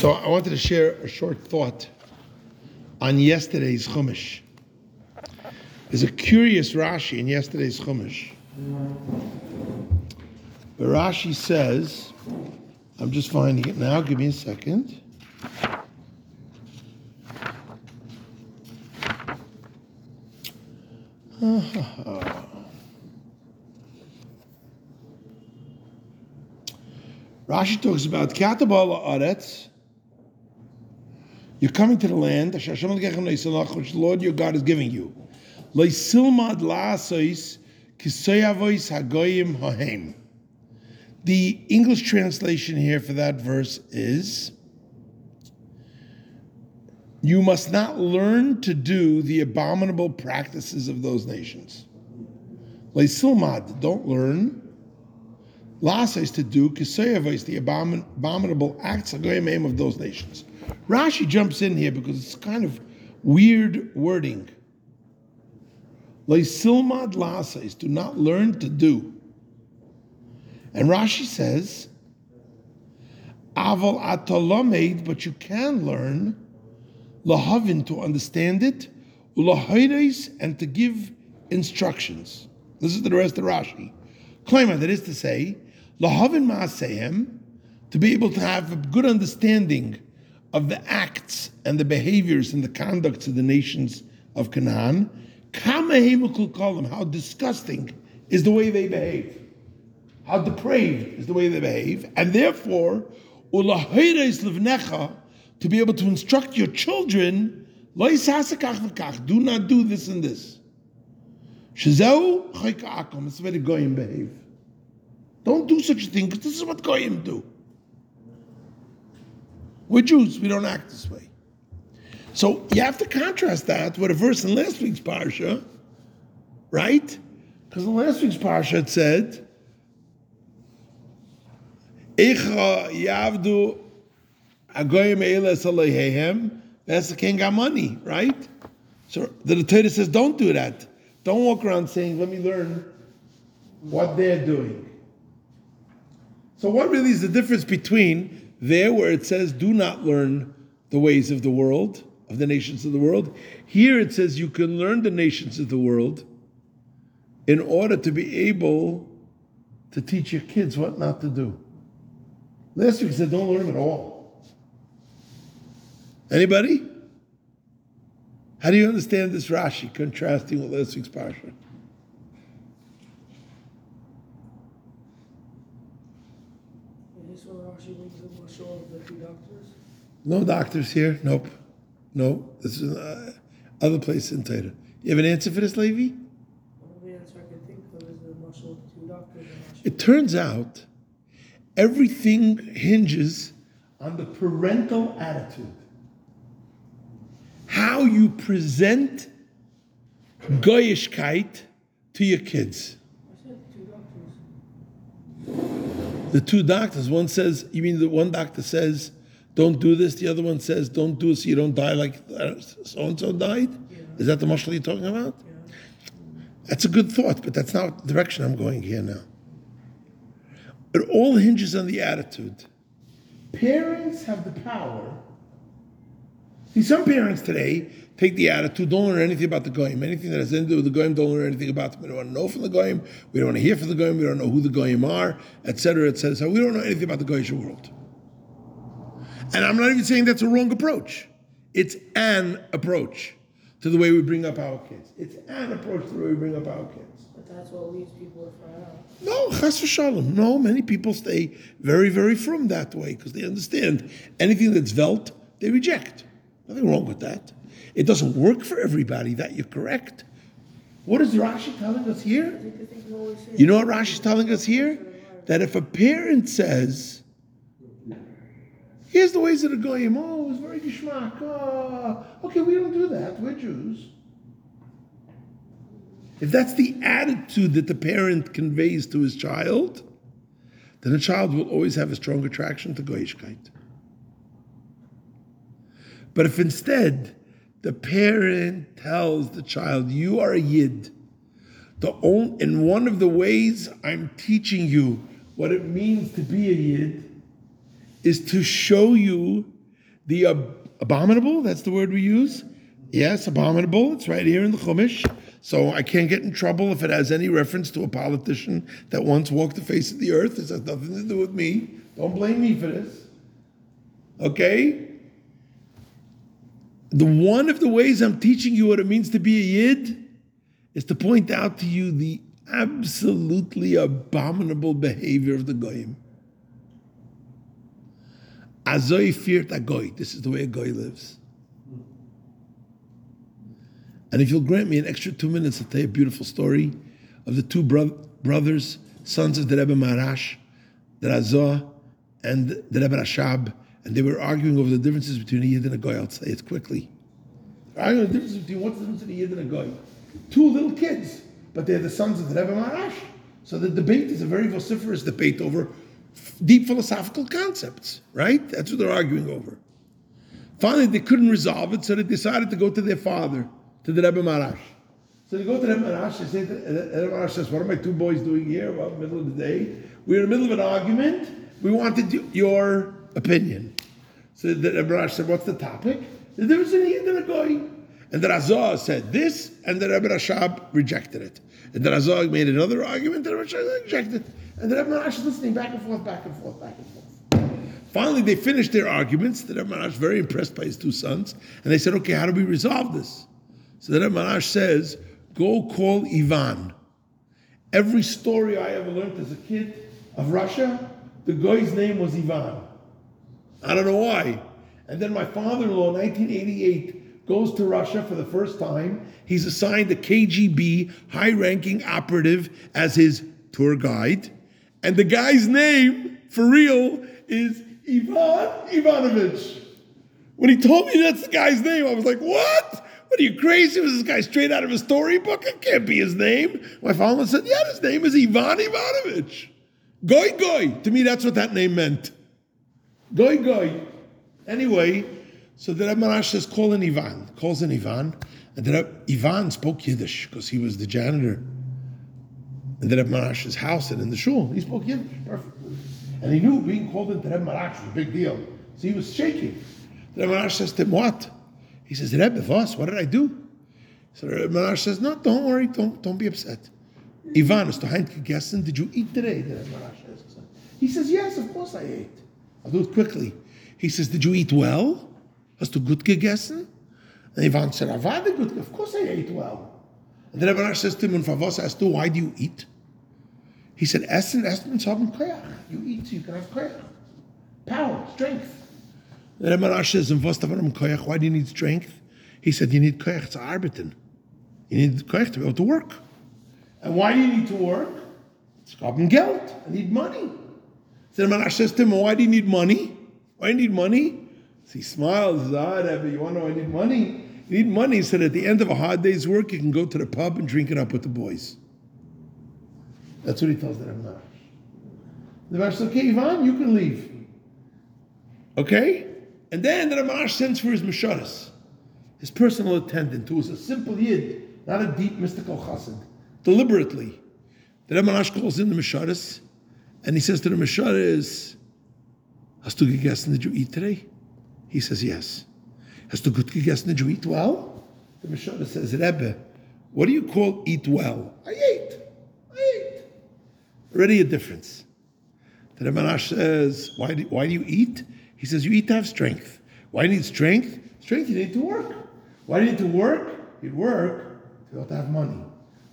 So I wanted to share a short thought on yesterday's Chumash. There's a curious Rashi in yesterday's Chumash. The Rashi says, I'm just finding it now, give me a second. Rashi talks about Katabala Aretz. You're coming to the land, which the Lord your God is giving you. The English translation here for that verse is You must not learn to do the abominable practices of those nations. Don't learn. Lasa is to do, the abomin- abominable acts of those nations. Rashi jumps in here because it's kind of weird wording. Leisilmad Lasa is to not learn to do. And Rashi says, Aval atalamed, but you can learn lahavin to understand it, ulahayres and to give instructions. This is the rest of Rashi. Klima, that is to say, lahavin ma'asehem, to be able to have a good understanding of the acts and the behaviors and the conducts of the nations of Canaan. How disgusting is the way they behave how depraved is the way they behave, and therefore, to be able to instruct your children, do not do this and this. It's the way goyim behave. Don't do such a thing because this is what goyim do. We're Jews. We don't act this way. So you have to contrast that with a verse in last week's parsha, right? Because in last week's parsha it said Yavdu Agoyim That's the king got money, right? So the Torah says, don't do that. Don't walk around saying, let me learn what they're doing. So what really is the difference between there where it says, do not learn the ways of the world, of the nations of the world. Here it says you can learn the nations of the world in order to be able to teach your kids what not to do. Last week said don't learn at all. Anybody? How do you understand this Rashi contrasting with last week's parsha? No doctors here. Nope. No. This is uh, other place in Torah. You have an answer for this, Levi? It turns out everything hinges on the parental attitude. How you present goyishkeit to your kids. The two doctors, one says, you mean the one doctor says, don't do this, the other one says, don't do it so you don't die like so and so died? Yeah. Is that the mashal you're talking about? Yeah. That's a good thought, but that's not the direction I'm going here now. It all hinges on the attitude. Parents have the power. See, some parents today take the attitude, don't learn anything about the goyim. Anything that has anything to do with the goyim, don't learn anything about them. We don't want to know from the goyim. We don't want to hear from the goyim. We don't know who the goyim are, etc., etc. So we don't know anything about the goyish world. And I'm not even saying that's a wrong approach. It's an approach to the way we bring up our kids. It's an approach to the way we bring up our kids. But that's what leads people fry out. No, chas v'shalom. No, many people stay very, very from that way because they understand anything that's velt, they reject. Nothing wrong with that. It doesn't work for everybody. That you're correct. What is Rashi telling us here? You know what Rashi is telling us here? That if a parent says, "Here's the ways of the goyim," oh, it's very geschmack. Oh, okay, we don't do that. We're Jews. If that's the attitude that the parent conveys to his child, then a child will always have a strong attraction to Goyishkeit. But if instead the parent tells the child, You are a Yid, the only, in one of the ways I'm teaching you what it means to be a Yid is to show you the ab- abominable, that's the word we use. Yes, abominable. It's right here in the Chumash. So I can't get in trouble if it has any reference to a politician that once walked the face of the earth. This has nothing to do with me. Don't blame me for this. Okay? The one of the ways I'm teaching you what it means to be a Yid is to point out to you the absolutely abominable behavior of the Goyim. Azoi feared a Goy. This is the way a Goy lives. And if you'll grant me an extra two minutes, I'll tell you a beautiful story of the two bro- brothers, sons of the Rebbe Maharash, the Razah, and the Rebbe Rashab, and they were arguing over the differences between a Yid and a Goy. I'll say it quickly. Arguing the difference between what's the difference between a Yid and a Goy. Two little kids, but they're the sons of the Rebbe Maharash. So the debate is a very vociferous debate over deep philosophical concepts, right? That's what they're arguing over. Finally, they couldn't resolve it, so they decided to go to their father, to the Rebbe Maharash. So they go to the Rebbe Maharash, they say, the Rebbe Maharash says, what are my two boys doing here? Well, middle of the day. We're in the middle of an argument. We wanted your opinion. So the Rebbe said, what's the topic? The difference in Yid and. And the Razah said this, and the Rebbe Rashab rejected it. And the Razah made another argument, and the Rebbe Rashab rejected it. And the Rebbe Maharash was listening back and forth, back and forth, back and forth. Finally, they finished their arguments. The Rebbe Maharash very impressed by his two sons, and they said, "Okay, how do we resolve this?" So the Rebbe Maharash says, "Go call Ivan." Every story I ever learned as a kid of Russia, the guy's name was Ivan. I don't know why. And then my father-in-law, 1988, goes to Russia for the first time. He's assigned a KGB high-ranking operative as his tour guide, and the guy's name, for real, is Ivan Ivanovich. When he told me that's the guy's name, I was like, "What? What are you crazy? Was this guy straight out of a storybook? It can't be his name." My father said, "Yeah, his name is Ivan Ivanovich." Goy goy. To me, that's what that name meant. Goy goy. Anyway, so the Rebbe Maharash says, call in Ivan. Calls in Ivan. And the Rebbe, Ivan spoke Yiddish because he was the janitor in the Rebbe Maharash's house and in the shul. He spoke Yiddish perfectly. And he knew being called into Rebbe Maharash was a big deal. So he was shaking. The Rebbe Maharash says to him, what? He says, Rebbe, Voss, what did I do? So the Rebbe Maharash says, no, don't worry, don't, don't be upset. Ivan, is to Heinke gegessen? Did you eat today? The Rebbe Maharash asks him. He says, yes, of course I ate. I'll do it quickly. He says, did you eat well? Hast du gut gegessen? And Ivan said, I Avade gut, of course I ate well. And the Rebbe says to him, for was hast du, why do you eat? He said, Essen, Essen haben koyach. You eat so you can have koyach. Power, strength. The Rebbe says, and was davon koyach, why do you need strength? He said, you need koyach to arbeiten. You need koyach to be able to work. And why do you need to work? It's Geld. I need money. Says to him, why do you need money? Why do you need money? So he smiles, says, ah, you want to know I need money? You need money so that at the end of a hard day's work, you can go to the pub and drink it up with the boys. That's what he tells the Rebbe The Maharash says, okay, Ivan, you can leave. Okay? And then the Maharash sends for his Mesharis, his personal attendant, who was a simple Yid, not a deep mystical chassid, deliberately. The Maharash calls in the Mesharis, and he says to the Mesharis, Hast du gegessen? Did you eat today? He says, Yes. Hast du gut gegessen? Did you eat well? The Mesharis says, Rebbe, what do you call eat well? I ate. I ate. Already a difference. The Rebbe Maharash says, why do, why do you eat? He says, You eat to have strength. Why do you need strength? Strength, you need to work. Why do you need to work? You work to to have money.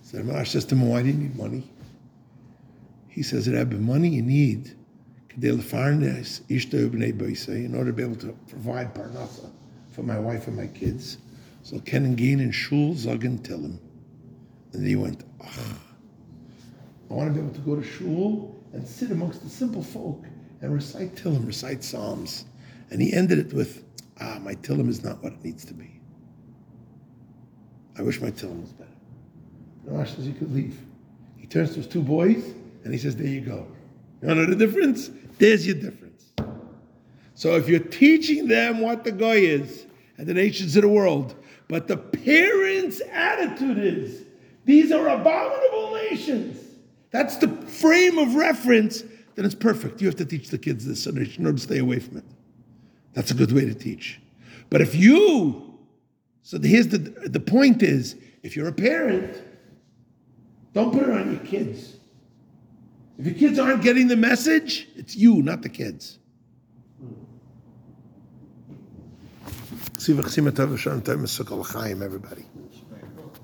So the Rebbe Maharash says to him, Why do you need money? He says, Rebbe, money you need in order to be able to provide parnasa for my wife and my kids. So Ken gehen in Shul Zagan tell him. And he went, ah, I want to be able to go to Shul and sit amongst the simple folk and recite Tillim, recite Psalms. And he ended it with, ah, my Tillim is not what it needs to be. I wish my Tillim was better. The Rash says he could leave. He turns to his two boys and he says, there you go. You know the difference? There's your difference. So if you're teaching them what the guy is and the nations of the world, but the parents' attitude is, these are abominable nations. That's the frame of reference, then it's perfect. You have to teach the kids this so they should stay away from it. That's a good way to teach. But if you, so here's the the point is, if you're a parent, don't put it on your kids. If your kids aren't getting the message, it's you, not the kids. Everybody.